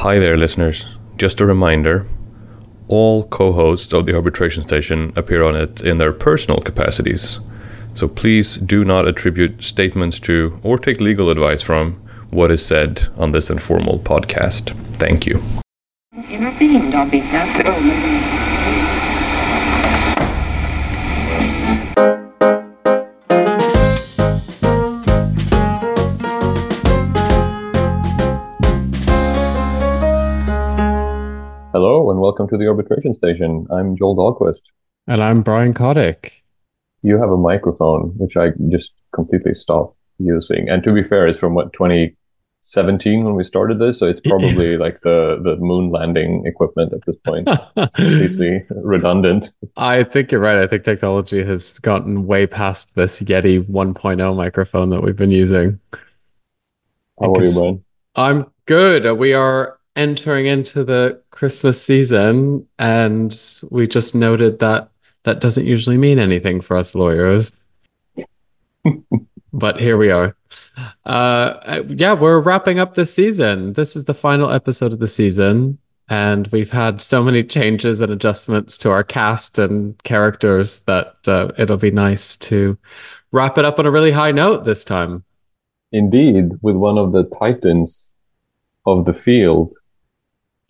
Hi there, listeners. Just a reminder all co hosts of the arbitration station appear on it in their personal capacities. So please do not attribute statements to or take legal advice from what is said on this informal podcast. Thank you. And welcome to the arbitration station. I'm Joel Dahlquist. And I'm Brian Kotick. You have a microphone, which I just completely stopped using. And to be fair, it's from what, 2017 when we started this? So it's probably like the, the moon landing equipment at this point. It's completely redundant. I think you're right. I think technology has gotten way past this Yeti 1.0 microphone that we've been using. How are you, Brian? I'm good. We are entering into the Christmas season, and we just noted that that doesn't usually mean anything for us lawyers. but here we are. Uh, yeah, we're wrapping up this season. This is the final episode of the season, and we've had so many changes and adjustments to our cast and characters that uh, it'll be nice to wrap it up on a really high note this time. Indeed, with one of the titans of the field,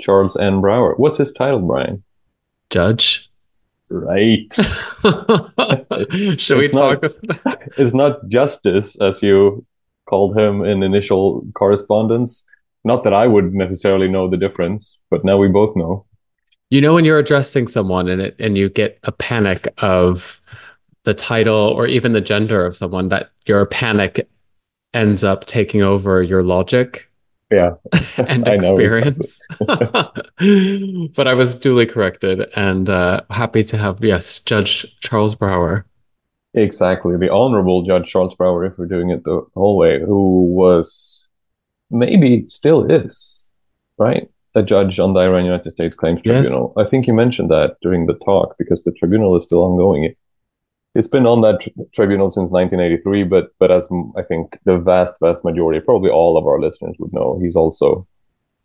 Charles N. Brower. What's his title, Brian? Judge. Right. Should we talk? Not, it's not justice, as you called him in initial correspondence. Not that I would necessarily know the difference, but now we both know. You know when you're addressing someone and it and you get a panic of the title or even the gender of someone that your panic ends up taking over your logic yeah. and experience. exactly. but i was duly corrected and uh, happy to have yes judge charles brower. Exactly. The honorable judge charles brower if we're doing it the whole way who was maybe still is right? A judge on the iran united states claims tribunal. Yes. i think you mentioned that during the talk because the tribunal is still ongoing it's been on that tribunal since 1983 but but as i think the vast vast majority probably all of our listeners would know he's also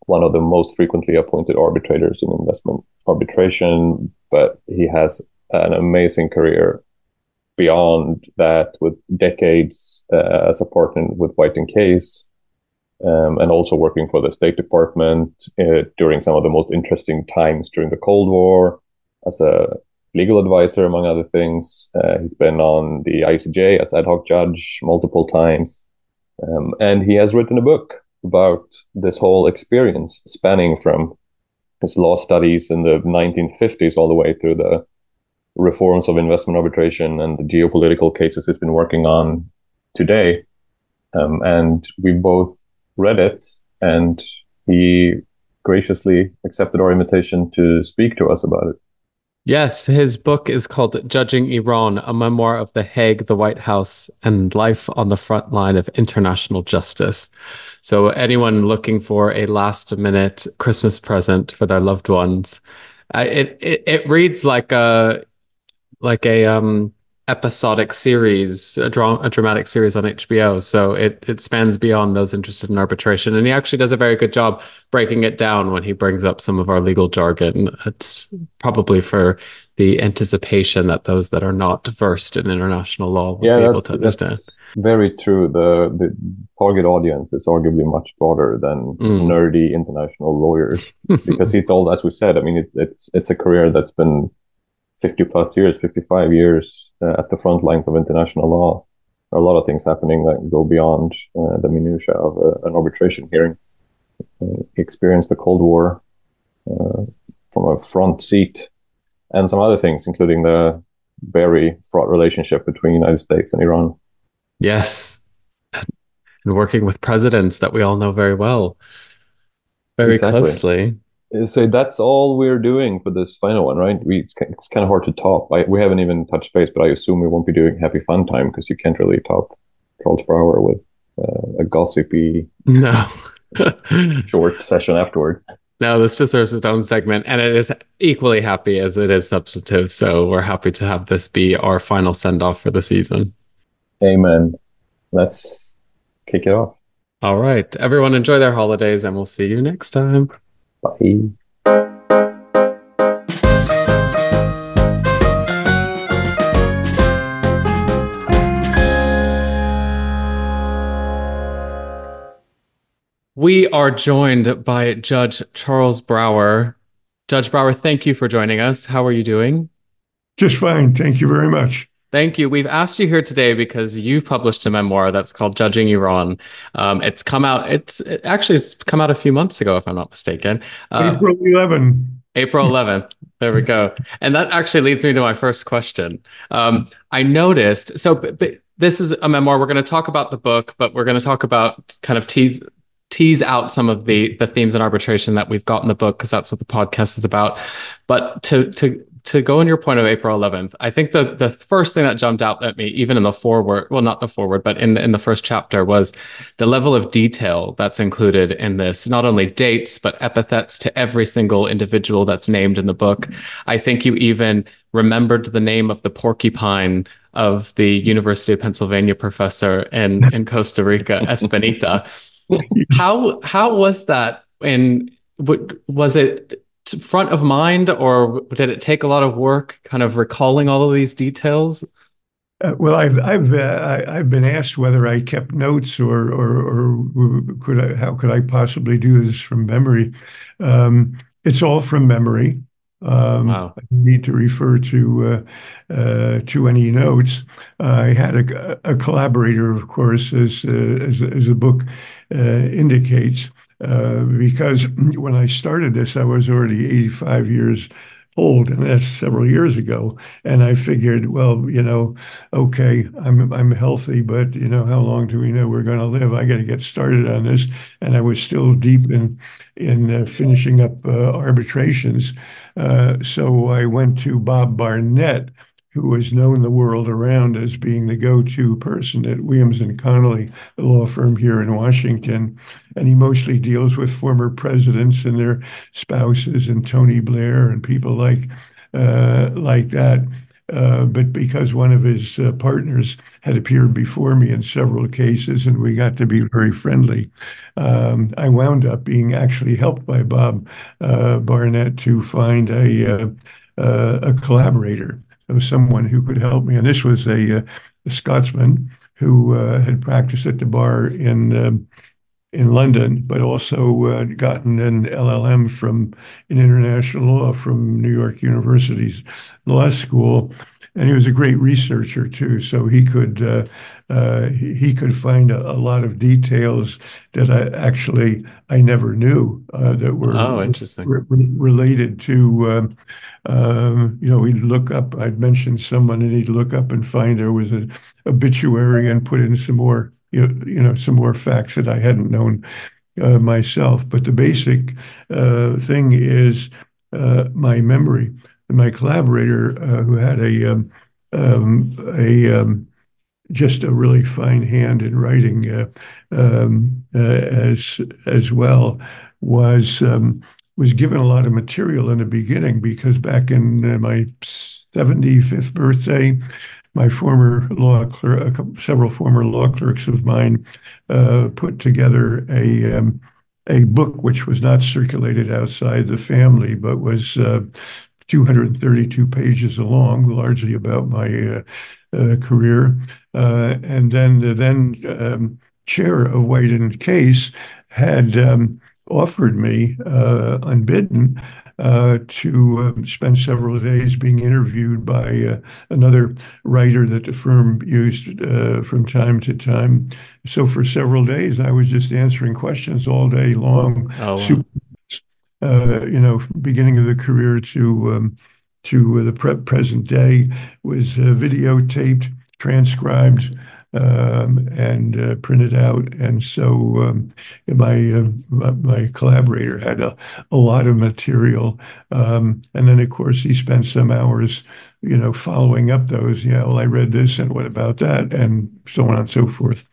one of the most frequently appointed arbitrators in investment arbitration but he has an amazing career beyond that with decades uh, as a partner with white and case um, and also working for the state department uh, during some of the most interesting times during the cold war as a legal advisor, among other things. Uh, he's been on the ICJ as ad hoc judge multiple times. Um, and he has written a book about this whole experience, spanning from his law studies in the 1950s all the way through the reforms of investment arbitration and the geopolitical cases he's been working on today. Um, and we both read it, and he graciously accepted our invitation to speak to us about it. Yes, his book is called Judging Iran, a memoir of The Hague, the White House, and life on the front line of international justice. So, anyone looking for a last minute Christmas present for their loved ones, it, it it reads like a like a um episodic series, a, dra- a dramatic series on HBO. So it it spans beyond those interested in arbitration, and he actually does a very good job breaking it down when he brings up some of our legal jargon. It's probably for the anticipation that those that are not versed in international law will yeah, be able to understand. That's very true. The the target audience is arguably much broader than mm. nerdy international lawyers because it's all as we said. I mean, it, it's it's a career that's been 50 plus years, 55 years uh, at the front lines of international law. There are a lot of things happening that go beyond uh, the minutiae of uh, an arbitration hearing. Uh, experienced the Cold War uh, from a front seat and some other things, including the very fraught relationship between the United States and Iran. Yes. And working with presidents that we all know very well, very exactly. closely so that's all we're doing for this final one, right? We it's, it's kind of hard to top. I, we haven't even touched base, but I assume we won't be doing Happy Fun Time because you can't really top Charles Brower with uh, a gossipy no short session afterwards. No, this deserves its own segment, and it is equally happy as it is substantive. So we're happy to have this be our final send off for the season. Amen. Let's kick it off. All right, everyone, enjoy their holidays, and we'll see you next time. Bye. We are joined by Judge Charles Brower. Judge Brower, thank you for joining us. How are you doing? Just fine. Thank you very much. Thank you. We've asked you here today because you've published a memoir that's called Judging Iran. Um, it's come out, it's it, actually, it's come out a few months ago, if I'm not mistaken. Uh, April 11. April 11th. There we go. And that actually leads me to my first question. Um, I noticed, so b- b- this is a memoir. We're going to talk about the book, but we're going to talk about kind of tease tease out some of the the themes in arbitration that we've got in the book because that's what the podcast is about. But to to to go on your point of April 11th, I think the the first thing that jumped out at me, even in the forward, well, not the forward, but in the, in the first chapter, was the level of detail that's included in this. Not only dates, but epithets to every single individual that's named in the book. I think you even remembered the name of the porcupine of the University of Pennsylvania professor in in Costa Rica, Espanita how how was that? And was it front of mind, or did it take a lot of work, kind of recalling all of these details? Uh, well, I've I've uh, I, have been asked whether I kept notes or or, or could I, how could I possibly do this from memory? Um, it's all from memory. Um, wow. I need to refer to uh, uh, to any notes. I had a, a, collaborator, of course, as uh, as, as the book uh, indicates, uh, because when I started this, I was already 85 years old, and that's several years ago. And I figured, well, you know, okay, I'm I'm healthy, but you know, how long do we know we're going to live? I got to get started on this. And I was still deep in in uh, finishing up uh, arbitrations, uh, so I went to Bob Barnett. Who was known the world around as being the go-to person at Williams and Connolly, the law firm here in Washington, and he mostly deals with former presidents and their spouses and Tony Blair and people like uh, like that. Uh, but because one of his uh, partners had appeared before me in several cases and we got to be very friendly, um, I wound up being actually helped by Bob uh, Barnett to find a, uh, uh, a collaborator, so someone who could help me. And this was a, a Scotsman who had practiced at the bar in um, in London, but also uh, gotten an LLM from in international law from New York University's law school, and he was a great researcher too. So he could uh, uh, he could find a, a, lot of details that I actually I never knew uh, that were oh interesting re- related to. Um, um, you know, he'd look up. I'd mention someone, and he'd look up and find there was an obituary and put in some more you know, some more facts that I hadn't known uh, myself. But the basic uh, thing is uh, my memory. My collaborator, uh, who had a um, um, a um, just a really fine hand in writing uh, um, uh, as as well, was um, was given a lot of material in the beginning because back in my 75th birthday, my former law clerk, several former law clerks of mine, uh, put together a um, a book which was not circulated outside the family, but was uh, 232 pages long, largely about my uh, uh career. Uh, and then the then um, chair of White and Case had um, offered me unbidden to um, spend several days being interviewed by uh, another writer that the firm used uh, from time to time. So for several days, I was just answering questions all day long. Oh, wow. Uh, you know, beginning of the career to um, to the pre- present day was uh, videotaped, transcribed um, and uh, printed out. And so um, my, uh, my collaborator had a, a lot of material. Um, and then, of course, he spent some hours, you know, following up those. Yeah, well, I read this, and what about that, and so on and so forth.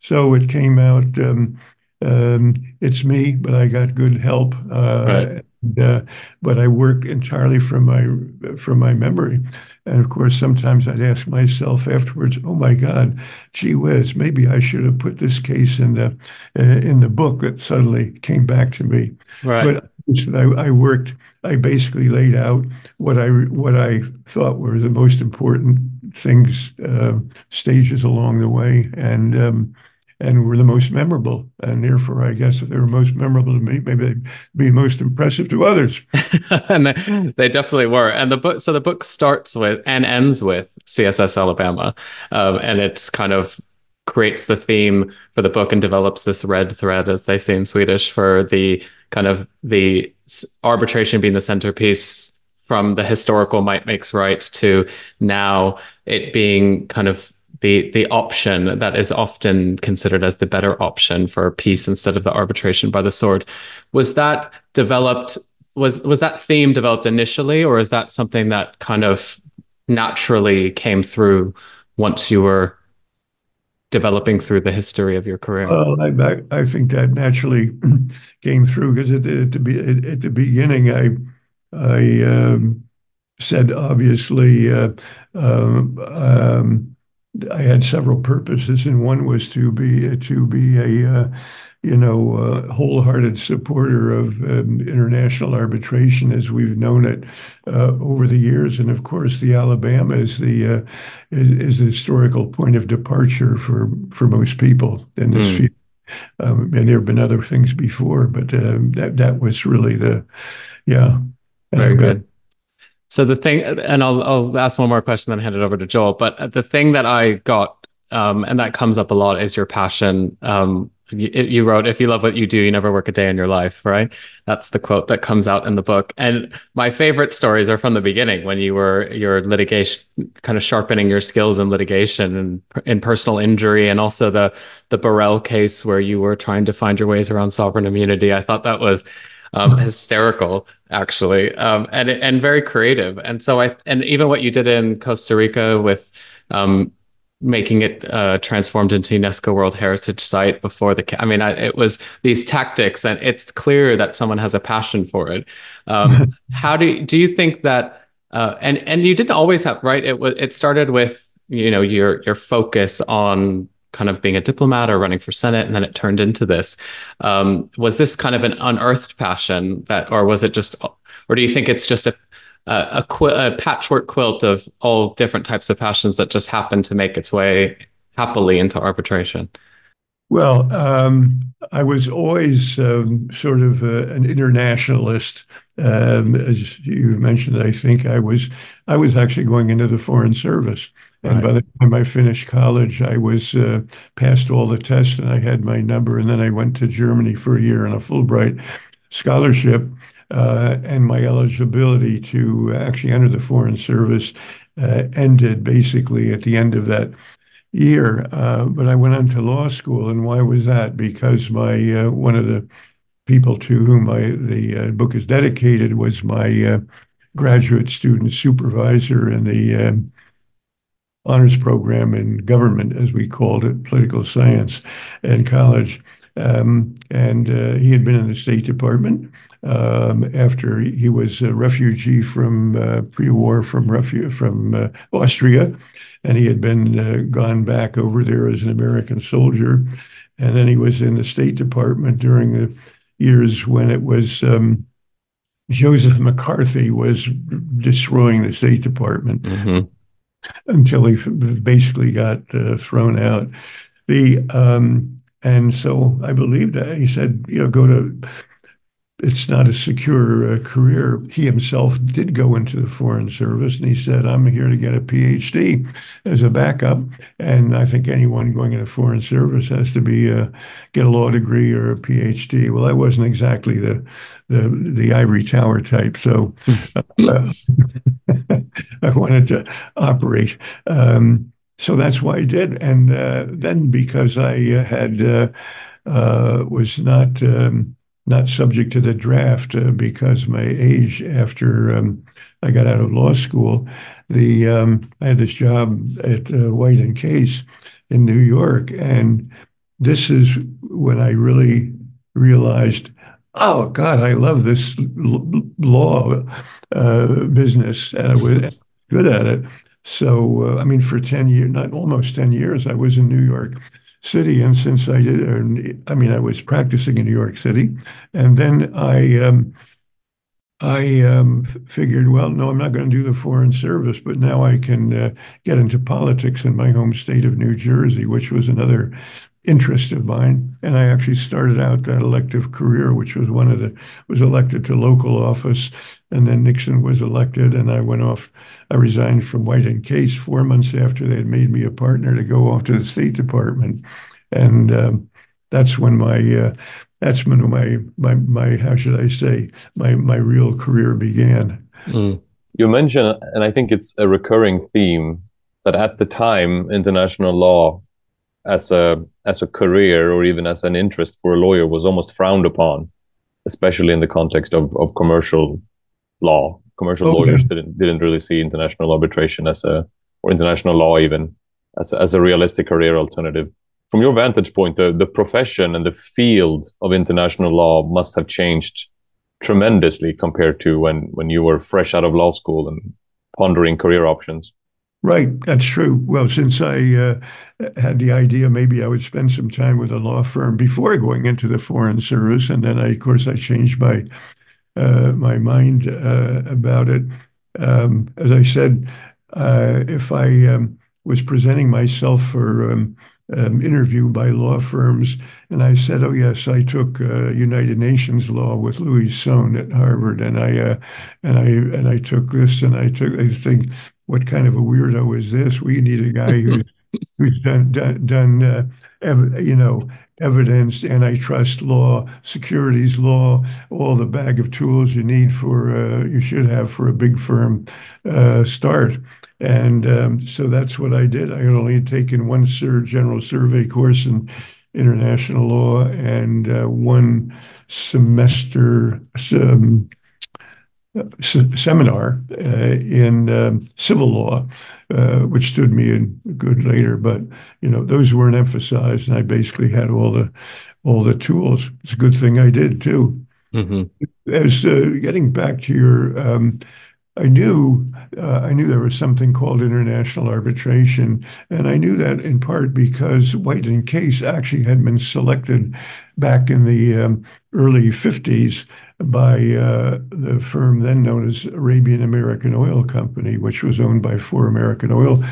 So it came out. Um, um, it's me, but I got good help. Uh, right. And, uh, but I worked entirely from my from my memory. And of course, sometimes I'd ask myself afterwards, "Oh my God, gee whiz, maybe I should have put this case in the uh, in the book." That suddenly came back to me. Right. But I, I, worked. I basically laid out what I what I thought were the most important things, uh, stages along the way, and um, and were the most memorable. And therefore, I guess if they were most memorable to me, maybe they'd be most impressive to others. and they, definitely were. And the book, so the book starts with and ends with CSS Alabama, um, and it's kind of creates the theme for the book and develops this red thread, as they say in Swedish, for the kind of the arbitration being the centerpiece from the historical might makes right to now it being kind of the the option that is often considered as the better option for peace instead of the arbitration by the sword was that developed was was that theme developed initially or is that something that kind of naturally came through once you were developing through the history of your career? Well, I, I think that naturally came through because at, at, the, at the beginning, I, I um, said obviously uh, um, um, I had several purposes, and one was to be to be a uh, you know, uh, wholehearted supporter of um, international arbitration as we've known it uh, over the years. And of course, the Alabama is the uh, is, is, the historical point of departure for for most people in this mm. field. Um, and there have been other things before, but um, that that was really the yeah. Very good. So the thing, and I'll I'll ask one more question, then hand it over to Joel. But the thing that I got, um, and that comes up a lot, is your passion. Um, you, you, wrote if you love what you do you never work a day in your life right? That's the quote that comes out in the book. And my favorite stories are from the beginning when you were your litigation kind of sharpening your skills in litigation and in personal injury and also the the Burrell case where you were trying to find your ways around sovereign immunity. I thought that was um, hysterical actually um, and and very creative and so i and even what you did in costa rica with um, making it uh, transformed into UNESCO World Heritage Site before the. I mean, I, it was these tactics, and it's clear that someone has a passion for it. Um, how do do you think that? Uh, and and you didn't always have right. It was it started with you know your your focus on kind of being a diplomat or running for senate and then it turned into this um, was this kind of an unearthed passion that or was it just or do you think it's just a a, qu- a patchwork quilt of all different types of passions that just happen to make its way happily into arbitration? Well, um, I was always um, sort of uh, an internationalist. Um, as you mentioned, I think I was I was actually going into the foreign service, and right. by the time I finished college, I was uh, passed all the tests and I had my number, and then I went to Germany for a year on a Fulbright scholarship uh, and my eligibility to actually enter the Foreign Service uh, ended basically at the end of that year. Uh, but I went on to law school, and why was that? Because my one of the people to whom the book is dedicated was my graduate student supervisor in the um, honors program in government, as we called it, political science in college. Um, and uh, he had been in the State Department um, after he was a refugee from uh, pre-war from refu- from uh, Austria, and he had been uh, gone back over there as an American soldier, and then he was in the State Department during the years when it was. Um, Joseph McCarthy was destroying the State Department mm-hmm. until he basically got uh, thrown out. The um, and so I believe that he said, you know, go to it's not a secure uh, career. He himself did go into the Foreign Service and he said, I'm here to get a PhD as a backup. And I think anyone going into the Foreign Service has to be uh, get a law degree or a PhD. Well, I wasn't exactly the the, the ivory tower type. So uh, I wanted to operate. Um, so that's why I did. And uh, then because I uh, had uh, uh, was not um, not subject to the draft uh, because my age after um, I got out of law school. The um, I had this job at White and Case in New York, and this is when I really realized, oh God, I love this law uh, business, and I was good at it. So uh, I mean, for ten years, not almost ten years, I was in New York City. And since I did, I mean, I was practicing in New York City, and then I um, I um, figured, well, no, I'm not going to do the Foreign Service, but now I can uh, get into politics in my home state of New Jersey, which was another interest of mine. And I actually started out that elective career, which was one of the was elected to local office, and then Nixon was elected, and I went off. I resigned from White and Case four months after they had made me a partner to go off to the State Department, and um, that's when my uh, that's when my my my how should I say my my real career began. Mm. You mentioned, and I think it's a recurring theme that at the time international law as a as a career or even as an interest for a lawyer was almost frowned upon, especially in the context of, of commercial law. Commercial okay. lawyers didn't didn't really see international arbitration as a or international law even as a, as a realistic career alternative from your vantage point, the, the profession and the field of international law must have changed tremendously compared to when, when you were fresh out of law school and pondering career options. Right, that's true. Well, since I uh, had the idea maybe I would spend some time with a law firm before going into the Foreign Service, and then I, of course, I changed my my mind uh, about it. Um, as I said, uh, if I um, was presenting myself for um, um, interview by law firms, and I said, "Oh yes, I took uh, United Nations law with Louis Sohn at Harvard, and I uh, and I and I took this, and I took. I think, what kind of a weirdo is this? We need a guy who's who's done done, done uh, you know evidence, antitrust law, securities law, all the bag of tools you need for uh, you should have for a big firm uh, start." And um, so that's what I did. I had only taken one sur- general survey course in international law and uh, one semester um, seminar uh, in um, civil law, uh, which stood me in good later. But you know, those weren't emphasized, and I basically had all the all the tools. It's a good thing I did too. Mm-hmm. As uh, getting back to your um, I knew uh, I knew there was something called international arbitration, and I knew that in part because White and Case actually had been selected back in the um, early 50s by uh, the firm then known as Arabian American Oil Company, which was owned by four American oil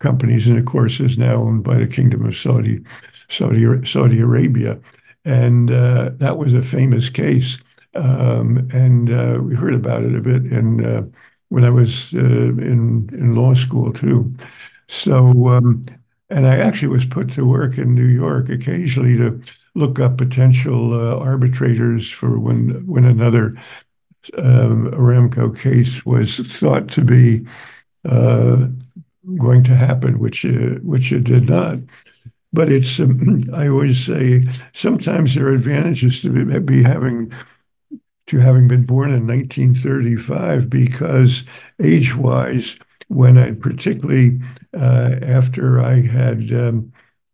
companies, and of course is now owned by the Kingdom of Saudi Saudi Saudi Arabia, and uh, that was a famous case. Um, and uh, we heard about it a bit in uh, when I was uh, in in law school too. So, um, and I actually was put to work in New York occasionally to look up potential uh, arbitrators for when when another um, Aramco case was thought to be uh, going to happen, which uh, which it did not. But it's um, I always say sometimes there are advantages to be, be having to having been born in 1935 because age wise, when I particularly uh, after I had um,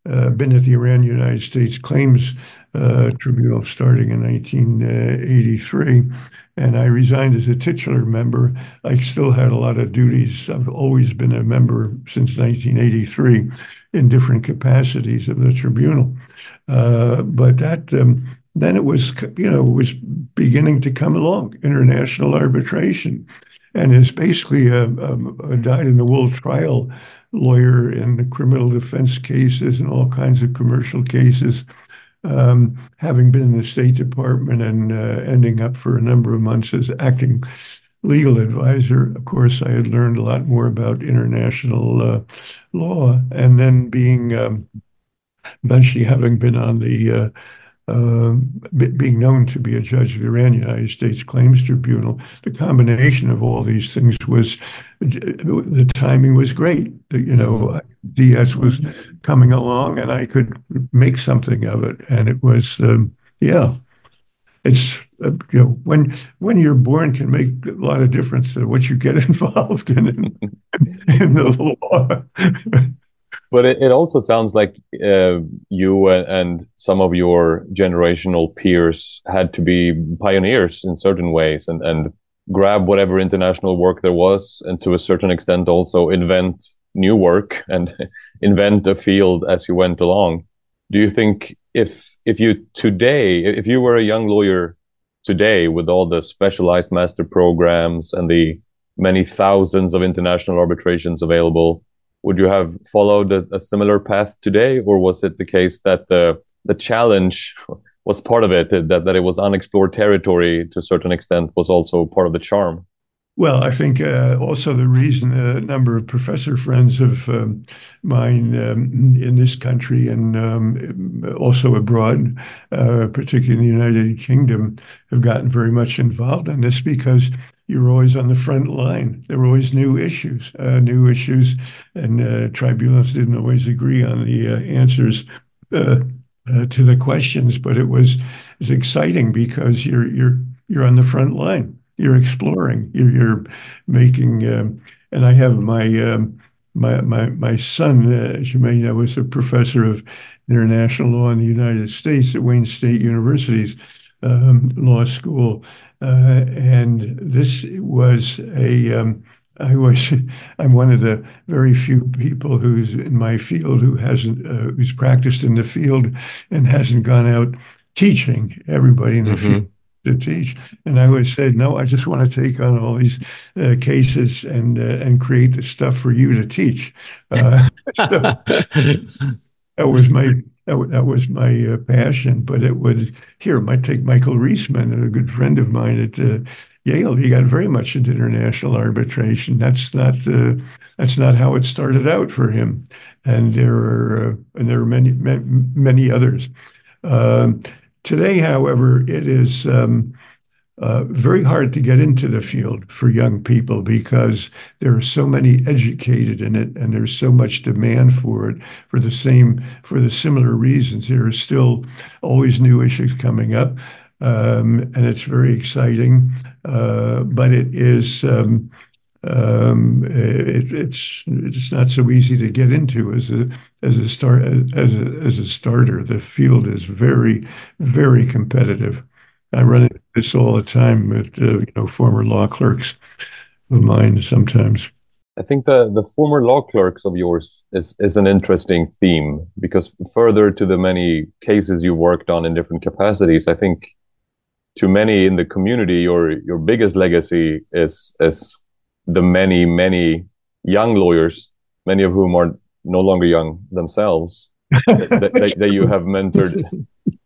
uh, been at the Iran United States Claims uh, Tribunal starting in 1983, and I resigned as a titular member. I still had a lot of duties. I've always been a member since 1983 in different capacities of the tribunal. Uh, but that um, then it was, you know, was beginning to come along, international arbitration, and is basically a, a, a dyed-in-the-wool trial lawyer in the criminal defense cases and all kinds of commercial cases. Um, having been in the State Department and uh, ending up for a number of months as acting legal advisor, of course, I had learned a lot more about international uh, law, and then being um, eventually having been on the uh, being known to be a judge of Iran United States Claims Tribunal, the combination of all these things was the timing was great. You know, Diaz was coming along, and I could make something of it, and it was um, yeah. It's uh, you know when when you're born can make a lot of difference to what you get involved in in, in the law. But it, it also sounds like uh, you and some of your generational peers had to be pioneers in certain ways and, and grab whatever international work there was, and to a certain extent also invent new work and invent a field as you went along. Do you think if if you today, if you were a young lawyer today with all the specialized master programs and the many thousands of international arbitrations available, would you have followed a, a similar path today, or was it the case that the the challenge was part of it, that, that it was unexplored territory to a certain extent was also part of the charm? Well, I think uh, also the reason a number of professor friends of um, mine um, in this country and um, also abroad, uh, particularly in the United Kingdom, have gotten very much involved in this because you're always on the front line. There were always new issues, uh, new issues, and uh, tribunals didn't always agree on the uh, answers uh, to the questions. But it was, it was exciting because you're you're you're on the front line you're exploring. You're, you're making, um, and I have my um, my my my son, uh, as you may know, is a professor of international law in the United States at Wayne State University's um, law school, uh, and this was a. Um, I was I'm one of the very few people who's in my field who hasn't uh, who's practiced in the field and hasn't gone out teaching everybody in the mm-hmm. field to teach. And I would said, no, I just want to take on all these uh, cases and uh, and create the stuff for you to teach. Uh, so that was my that, that was my uh, passion. But it would here. Might take Michael Reisman, a good friend of mine at uh, Yale. He got very much into international arbitration. That's not uh, that's not how it started out for him. And there are and there are many many, many others. Um, Today, however, it is um, uh, very hard to get into the field for young people because there are so many educated in it and there's so much demand for it for the same for the similar reasons there are still always new issues coming up um, and it's very exciting uh, but it is um, um, it, it's it's not so easy to get into as a as a start as a as a starter. The field is very very competitive. I run into this all the time with uh, you know former law clerks of mine sometimes. I think the the former law clerks of yours is is an interesting theme because further to the many cases you worked on in different capacities, I think to many in the community, your your biggest legacy is is the many, many young lawyers, many of whom are no longer young themselves, that, that, that, you have mentored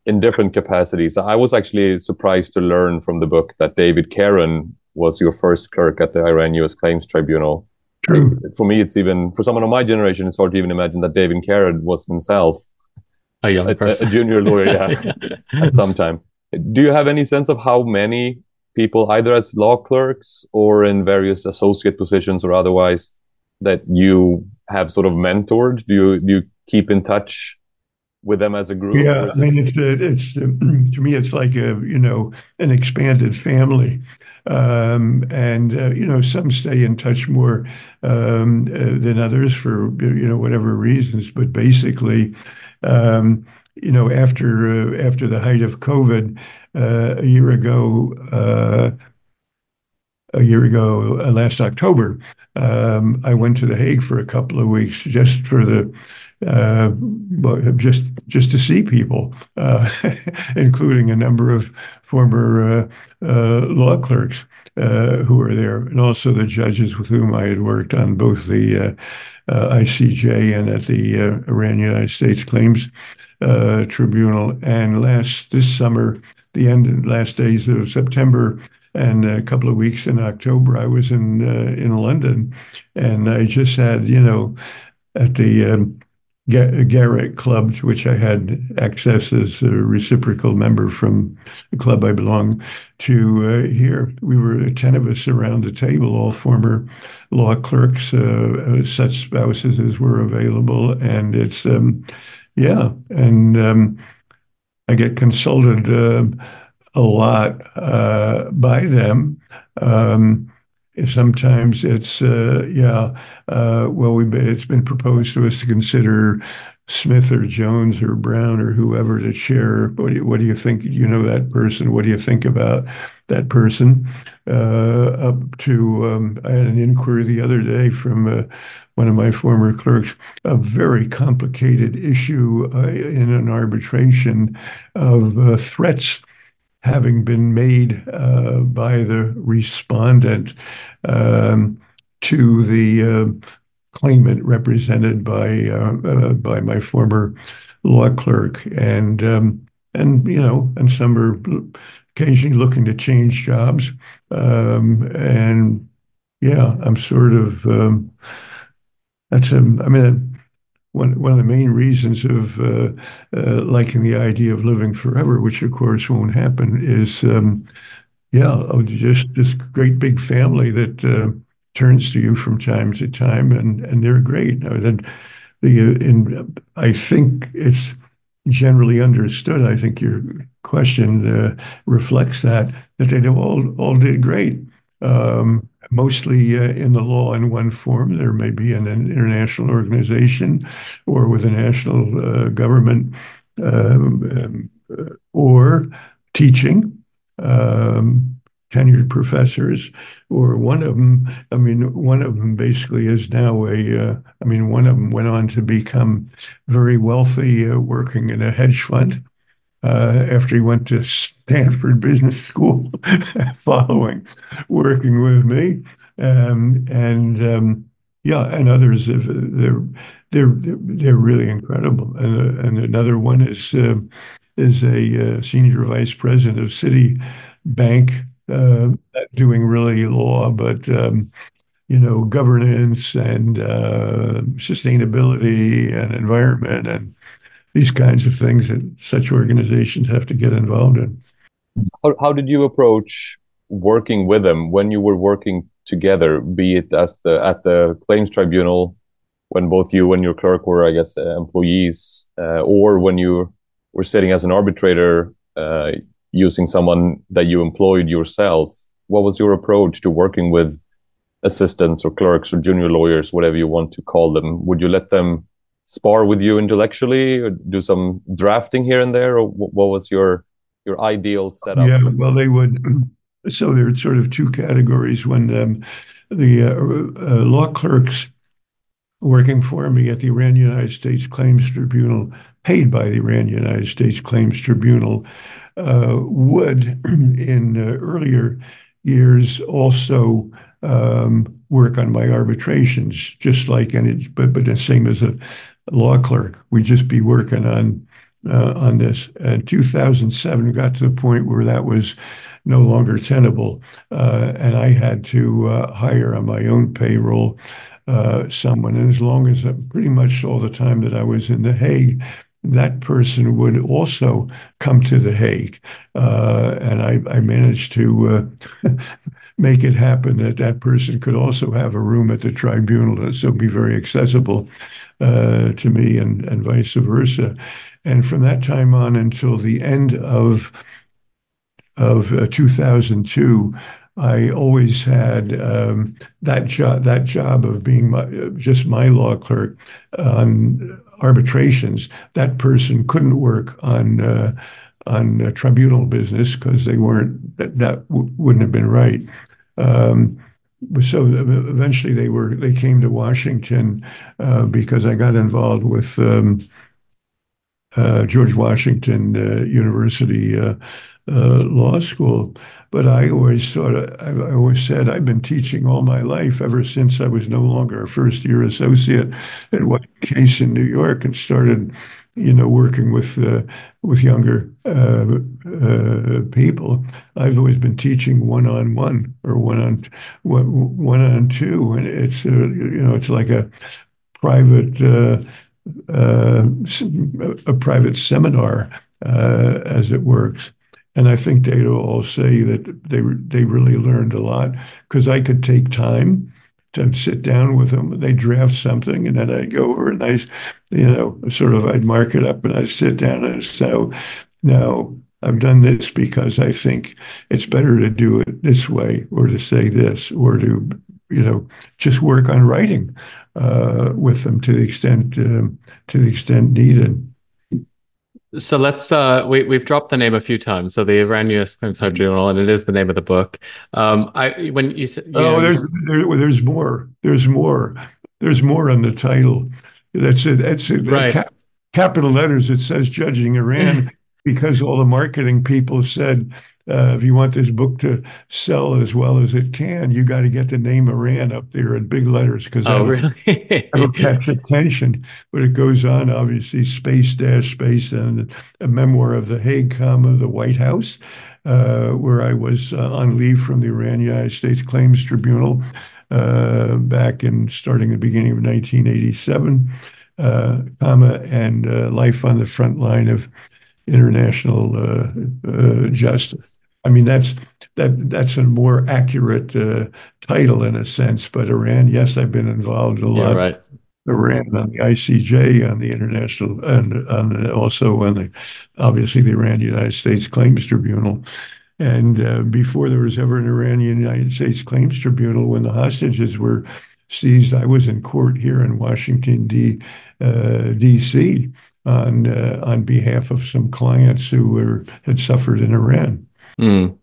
in different capacities. I was actually surprised to learn from the book that David Caron was your first clerk at the Iran U.S. Claims Tribunal. True. For me, it's even for someone of my generation, it's hard to even imagine that David Caron was himself a young person, a, a junior lawyer, yeah, at some time. Do you have any sense of how many people either as law clerks or in various associate positions or otherwise that you have sort of mentored? Do you do you keep in touch with them as a group? Yeah, I mean, it's it's to me, it's like a you know an expanded family, um, and uh, you know some stay in touch more um, uh, than others for you know whatever reasons, but basically. Um, you know, after uh, after the height of COVID, uh, a year ago, uh, a year ago, uh, last October, um, I went to The Hague for a couple of weeks just for the uh, just just to see people, uh, including a number of former uh, law clerks who were there, and also the judges with whom I had worked on both the ICJ and at the Iran United States Claims Tribunal. And last this summer, the end last days of September and a couple of weeks in October, I was in uh, in London, and I just had you know at the um, Garrick Club, to which I had access as a reciprocal member from the club I belong to uh, here. We were 10 of us around the table, all former law clerks, uh, such spouses as were available. And it's, um, yeah, and um, I get consulted uh, a lot uh, by them. Um, sometimes it's uh, yeah. Uh, well, we it's been proposed to us to consider Smith or Jones or Brown or whoever to share What do you, what do you think? You know that person. What do you think about that person? Uh, up to um, I had an inquiry the other day from uh, one of my former clerks. A very complicated issue uh, in an arbitration of uh, threats having been made uh, by the respondent um, to the uh, claimant represented by uh, uh, by my former law clerk, and um, and you know, and some are occasionally looking to change jobs, um, and yeah, I'm sort of um, that's a, I mean one one of the main reasons of uh, uh, liking the idea of living forever, which of course won't happen, is um, yeah, oh, just this great big family that uh, turns to you from time to time, and and they're great. And the in I think it's generally understood. I think your question uh, reflects that that they all all did great. Um, mostly uh, in the law in one form. There may be an, an international organization or with a national uh, government um, um, or teaching. Um, tenured professors, or one of them. I mean, one of them basically is now a. Uh, I mean, one of them went on to become very wealthy, uh, working in a hedge fund uh, after he went to Stanford Business School, following working with me, um, and um, yeah, and others. They're they're they're really incredible. And uh, and another one is uh, is a uh, senior vice president of Citibank, uh, doing really law, but. Um, you know, governance and uh, sustainability and environment and these kinds of things that such organizations have to get involved in. How, how did you approach working with them when you were working together, be it as the at the claims tribunal when both you and your clerk were, I guess, uh, employees, uh, or when you were sitting as an arbitrator uh, using someone that you employed yourself? What was your approach to working with assistants or clerks or junior lawyers, whatever you want to call them? Would you let them spar with you intellectually or do some drafting here and there or what was your your ideal setup? Yeah well they would so there are sort of two categories. When um, the uh, uh, law clerks working for me at the Iran United States Claims Tribunal, paid by the Iran United States Claims Tribunal, uh, would in uh, earlier years also um, work on my arbitrations, just like any, but but the same as a law clerk. We'd just be working on uh, on this. And 2007 got to the point where that was no longer tenable, uh, and I had to uh, hire on my own payroll uh, someone. And as long as uh, pretty much all the time that I was in The Hague, that person would also come to The Hague. Uh, and I, I, managed to uh, make it happen that that person could also have a room at the tribunal so be very accessible uh, to me and, and vice versa. And from that time on until the end of of uh, 2002, I always had um, that job that job of being my, just my law clerk on arbitrations. That person couldn't work on uh, on tribunal business because they weren't that, that w- wouldn't have been right. Um, so eventually they were they came to Washington uh, because I got involved with um, George Washington uh, University uh, uh, Law School. But I always thought I, always said I've been teaching all my life ever since I was no longer a first year associate at one case in New York and started you know, working with uh, with younger uh, uh, people, I've always been teaching one on one or one on one on two, and it's uh, you know it's like a private uh, uh, a private seminar as it works. And I think they'd all say that they they really learned a lot because I could take time to sit down with them. They draft something, and then I go over and I, you know, sort of I'd mark it up and I sit down and so now I've done this because I think it's better to do it this way or to say this or to, you know, just work on writing uh, with them to the extent um, to the extent needed. So let's uh we we've dropped the name a few times. So the Iran US Claims Tribunal, and it is the name of the book. Um I when you said Oh, know, there's there, there's more. There's more. There's more on the title. That's it. That's it. Right. Cap, capital letters. It says judging Iran because all the marketing people said uh, if you want this book to sell as well as it can, you got to get the name Iran up there in big letters because oh, really? that'll catch attention. But it goes on, obviously, space dash space and a memoir of the Hague, comma the White House, uh, where I was uh, on leave from the Iran United States Claims Tribunal uh, back in starting the beginning of 1987, uh, comma and uh, life on the front line of international uh, uh, justice. I mean, that's that that's a more accurate uh, title in a sense. But Iran, yes, I've been involved a lot. Yeah, right. Iran on the ICJ, on the international, and on also on the obviously the Iran United States Claims Tribunal. And uh, before there was ever an Iran United States Claims Tribunal, when the hostages were seized, I was in court here in Washington D, uh, D.C on uh, on behalf of some clients who were had suffered in Iran. Mm.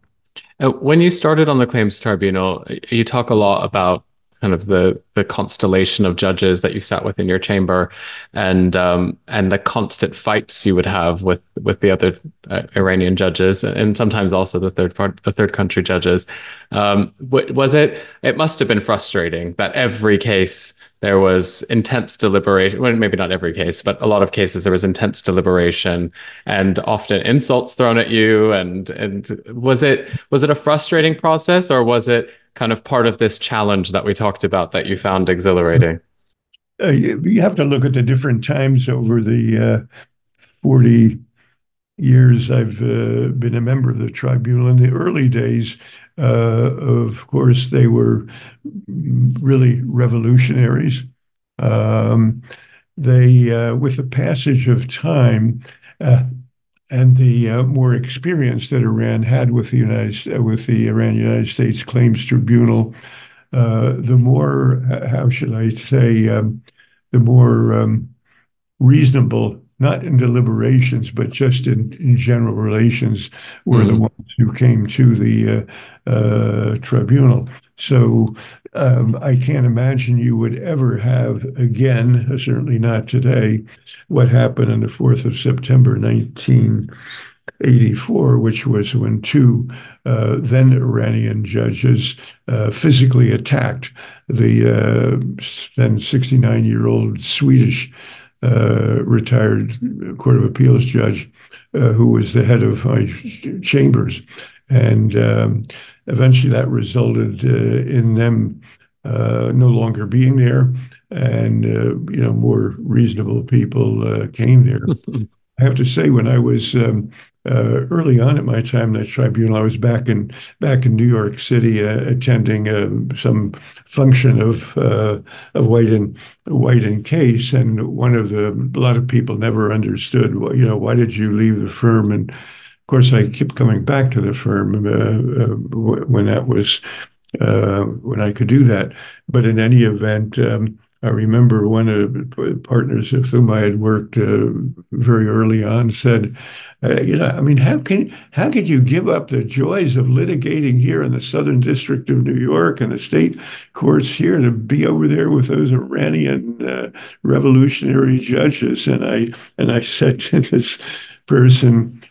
when you started on the claims tribunal, you talk a lot about kind of the the constellation of judges that you sat with in your chamber, and um, and the constant fights you would have with with the other uh, Iranian judges, and sometimes also the third part the third country judges. Um, was it? It must have been frustrating that every case there was intense deliberation. Well, maybe not every case, but a lot of cases there was intense deliberation and often insults thrown at you. And and was it was it a frustrating process, or was it kind of part of this challenge that we talked about that you found exhilarating? Uh, you have to look at the different times over the uh, 40 years I've uh, been a member of the tribunal. In the early days, uh, of course, they were really revolutionaries. Um, they, uh, with the passage of time, uh, and the uh, more experience that Iran had with the United with the Iran United States Claims Tribunal, uh, the more how should I say um, the more um, reasonable, not in deliberations, but just in, in general relations, were mm-hmm. the ones who came to the uh, uh, tribunal. So um, I can't imagine you would ever have again, certainly not today, what happened on the 4th of September 1984, which was when two uh, then Iranian judges uh, physically attacked the uh, then 69 year old Swedish retired Court of Appeals judge uh, who was the head of my chambers. And um, eventually that resulted uh, in them uh, no longer being there, and uh, you know more reasonable people uh, came there. I have to say, when I was um, uh, early on at my time in that tribunal, I was back in back in New York City uh, attending uh, some function of uh, of White and White and Case, and one of the a lot of people never understood. Well, you know, why did you leave the firm? And of course, I kept coming back to the firm when that was uh, when I could do that. But in any event, um, I remember one of the partners with whom I had worked uh, very early on said, uh, "You know, I mean, how can how could you give up the joys of litigating here in the Southern District of New York and the state courts here to be over there with those Iranian uh, revolutionary judges?" And I and I said to this person,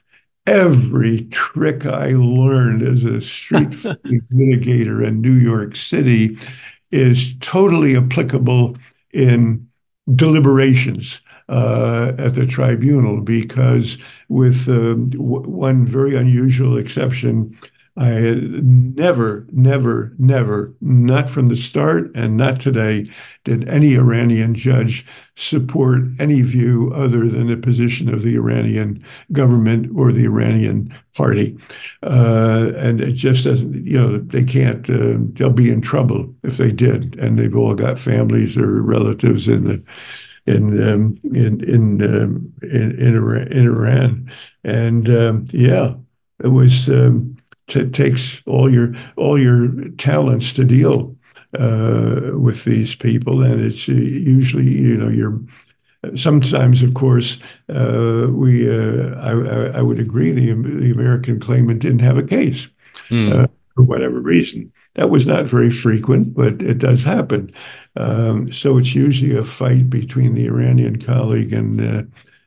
every trick I learned as a street litigator in New York City is totally applicable in deliberations uh, at the tribunal because, with uh, one very unusual exception, I never, never, never, not from the start and not today, did any Iranian judge support any view other than the position of the Iranian government or the Iranian party. Uh, and it just doesn't, you know, they can't, uh, they'll be in trouble if they did. And they've all got families or relatives in the, in um, in in, um, in in Iran, and um, yeah, it was um, it takes all your all your talents to deal uh, with these people, and it's uh, usually you know you're. Sometimes, of course, uh, we uh, I, I, would agree the the American claimant didn't have a case mm. for whatever reason. That was not very frequent, but it does happen. Um, so it's usually a fight between the Iranian colleague and uh,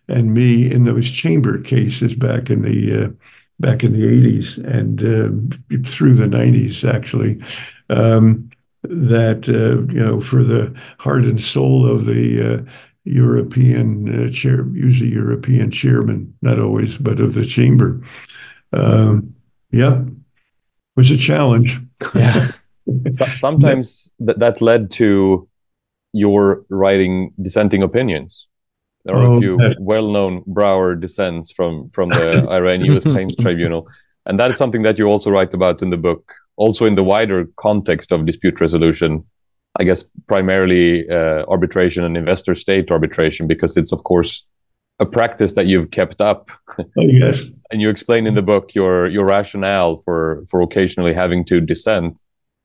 and me in those chamber cases back in the back in the 80s and uh, through the 90s, actually. Um, that uh, you know, for the heart and soul of the uh, European uh, chair, usually European chairman, not always, but of the chamber. Um, yep, was a challenge. Yeah. Sometimes th- that led to your writing dissenting opinions. There are oh, a few okay. well-known Brower dissents from from the Iran U.S. Claims Tribunal, and that is something that you also write about in the book. Also, in the wider context of dispute resolution, I guess primarily uh, arbitration and investor-state arbitration, because it's of course a practice that you've kept up. Oh, yes. and you explain in the book your your rationale for for occasionally having to dissent,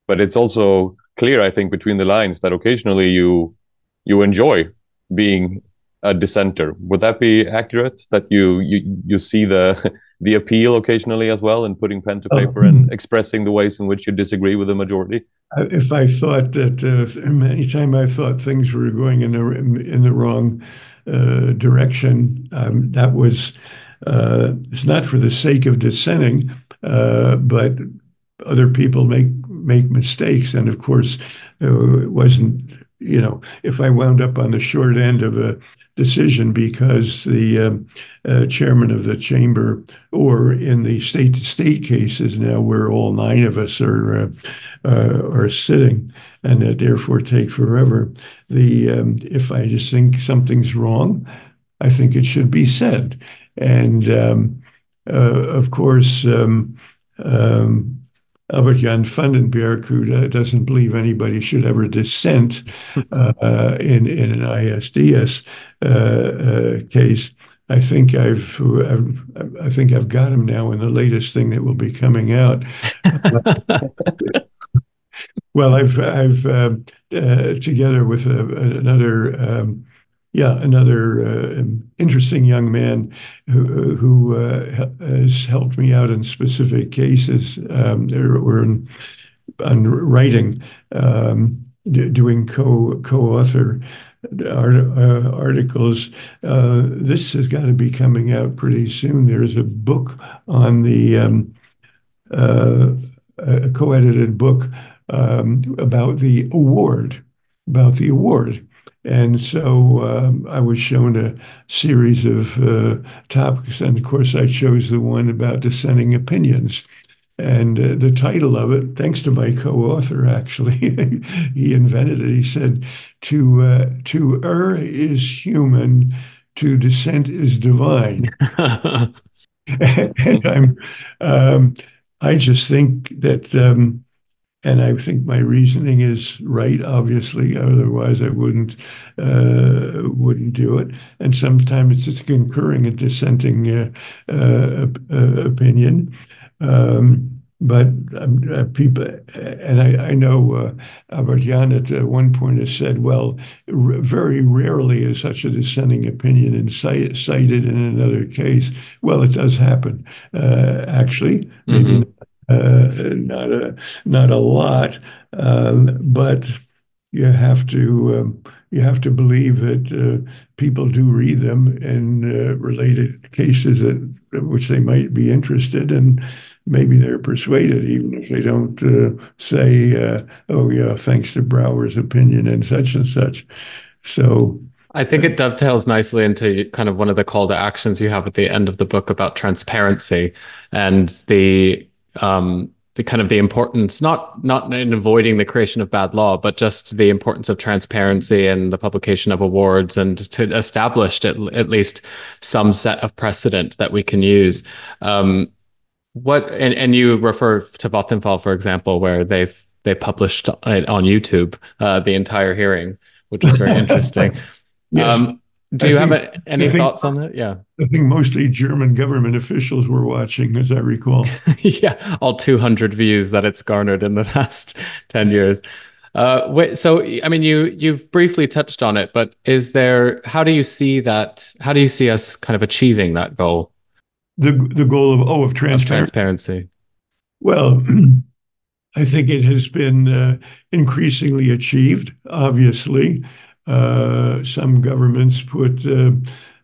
but it's also clear, I think, between the lines that occasionally you you enjoy being a dissenter. Would that be accurate? That you you you see the the appeal occasionally as well in putting pen to oh. paper and expressing the ways in which you disagree with the majority? If I thought that uh, anytime I thought things were going in the in the wrong uh, direction, um, that was uh, it's not for the sake of dissenting, uh, but other people make make mistakes, and of course, uh, it wasn't you know, if I wound up on the short end of a decision because the um, uh, chairman of the chamber, or in the state to state cases now, where all nine of us are uh, uh, are sitting, and that therefore take forever. The um, if I just think something's wrong, I think it should be said, and um, uh, of course. Albert Jan van den Berg, who doesn't believe anybody should ever dissent uh, in, in an ISDS uh, uh, case. I think I've, I've, I think I've got him now in the latest thing that will be coming out. well, I've I've uh, uh, together with a, another um, yeah, another uh, interesting young man who, who uh, has helped me out in specific cases. Um, we're in, writing, um, doing co co-author art, uh, articles. Uh, this has got to be coming out pretty soon. There's a book on the um, uh, a co-edited book um, about the award, about the award and so um, I was shown a series of uh, topics. And of course, I chose the one about dissenting opinions. And uh, the title of it, thanks to my co-author, actually, he invented it. He said, "To uh, to err is human, to dissent is divine." and I'm, um, I just think that um, and I think my reasoning is right. Obviously, otherwise I wouldn't uh, wouldn't do it. And sometimes it's just concurring and dissenting uh, uh, uh opinion. Um, but um, uh, people, and I, I know uh, Albert Jan at one point has said, well, very rarely is such a dissenting opinion cited in another case. Well, it does happen, actually. Maybe mm-hmm uh, not a not a lot, um, but you have to um, you have to believe that uh, people do read them in uh, related cases that which they might be interested and maybe they're persuaded even if they don't uh, say uh, oh yeah thanks to Brower's opinion and such and such. So I think it dovetails nicely into kind of one of the call to actions you have at the end of the book about transparency and the um, the kind of the importance not not in avoiding the creation of bad law but just the importance of transparency and the publication of awards and to establish at, at least some set of precedent that we can use um, what and, and you refer to Vattenfall for example where they've they published on YouTube uh, the entire hearing which was very interesting yes. um, do you think, have any think, thoughts on that? Yeah. I think mostly German government officials were watching, as I recall. yeah, all 200 views that it's garnered in the past 10 years. Uh, wait, so I mean, you you've briefly touched on it, but is there? How do you see that? How do you see us kind of achieving that goal? The the goal of oh of transparency. Of transparency. Well, I think it has been uh, increasingly achieved. Obviously, some governments put uh,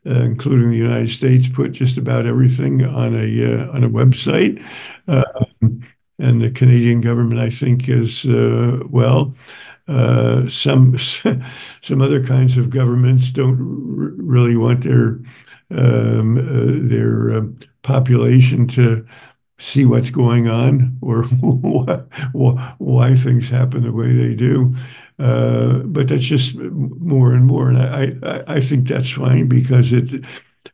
uh, including the United States, put just about everything on a uh, on a website. Um, and the Canadian government, I think, is uh, well. Uh, some some other kinds of governments don't really want their um, uh, their uh, population to see what's going on or why things happen the way they do. Uh, but that's just more and more, and I, think that's fine because it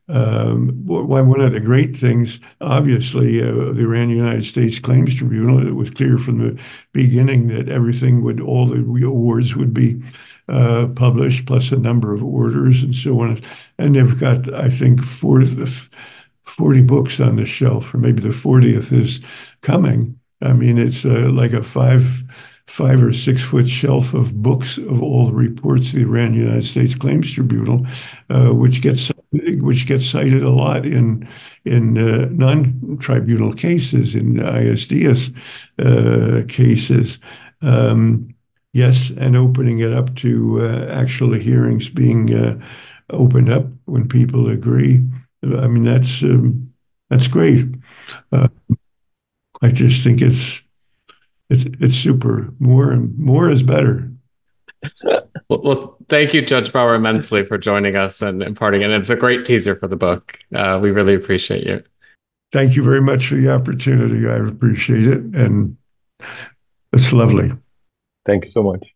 um, one of the great things, obviously, uh, the Iran-United States Claims Tribunal, it was clear from the beginning that everything would, all the awards would be uh, published, plus a number of orders and so on. And they've got, I think, 40, 40 books on the shelf, or maybe the 40th is coming. I mean, it's like a five five or six foot shelf of books of all the reports of the Iran United States Claims Tribunal, uh, which gets which gets cited a lot in in uh, non-tribunal cases, in ISDS uh, cases. Um, yes, and opening it up to uh, actual hearings being uh, opened up when people agree. I mean, that's um, that's great. Uh, I just think it's it's it's super. More and more is better. well, well, thank you, Judge Brower, immensely for joining us and imparting. And it's a great teaser for the book. Uh, we really appreciate you. Thank you very much for the opportunity. I appreciate it, and it's lovely. Thank you so much.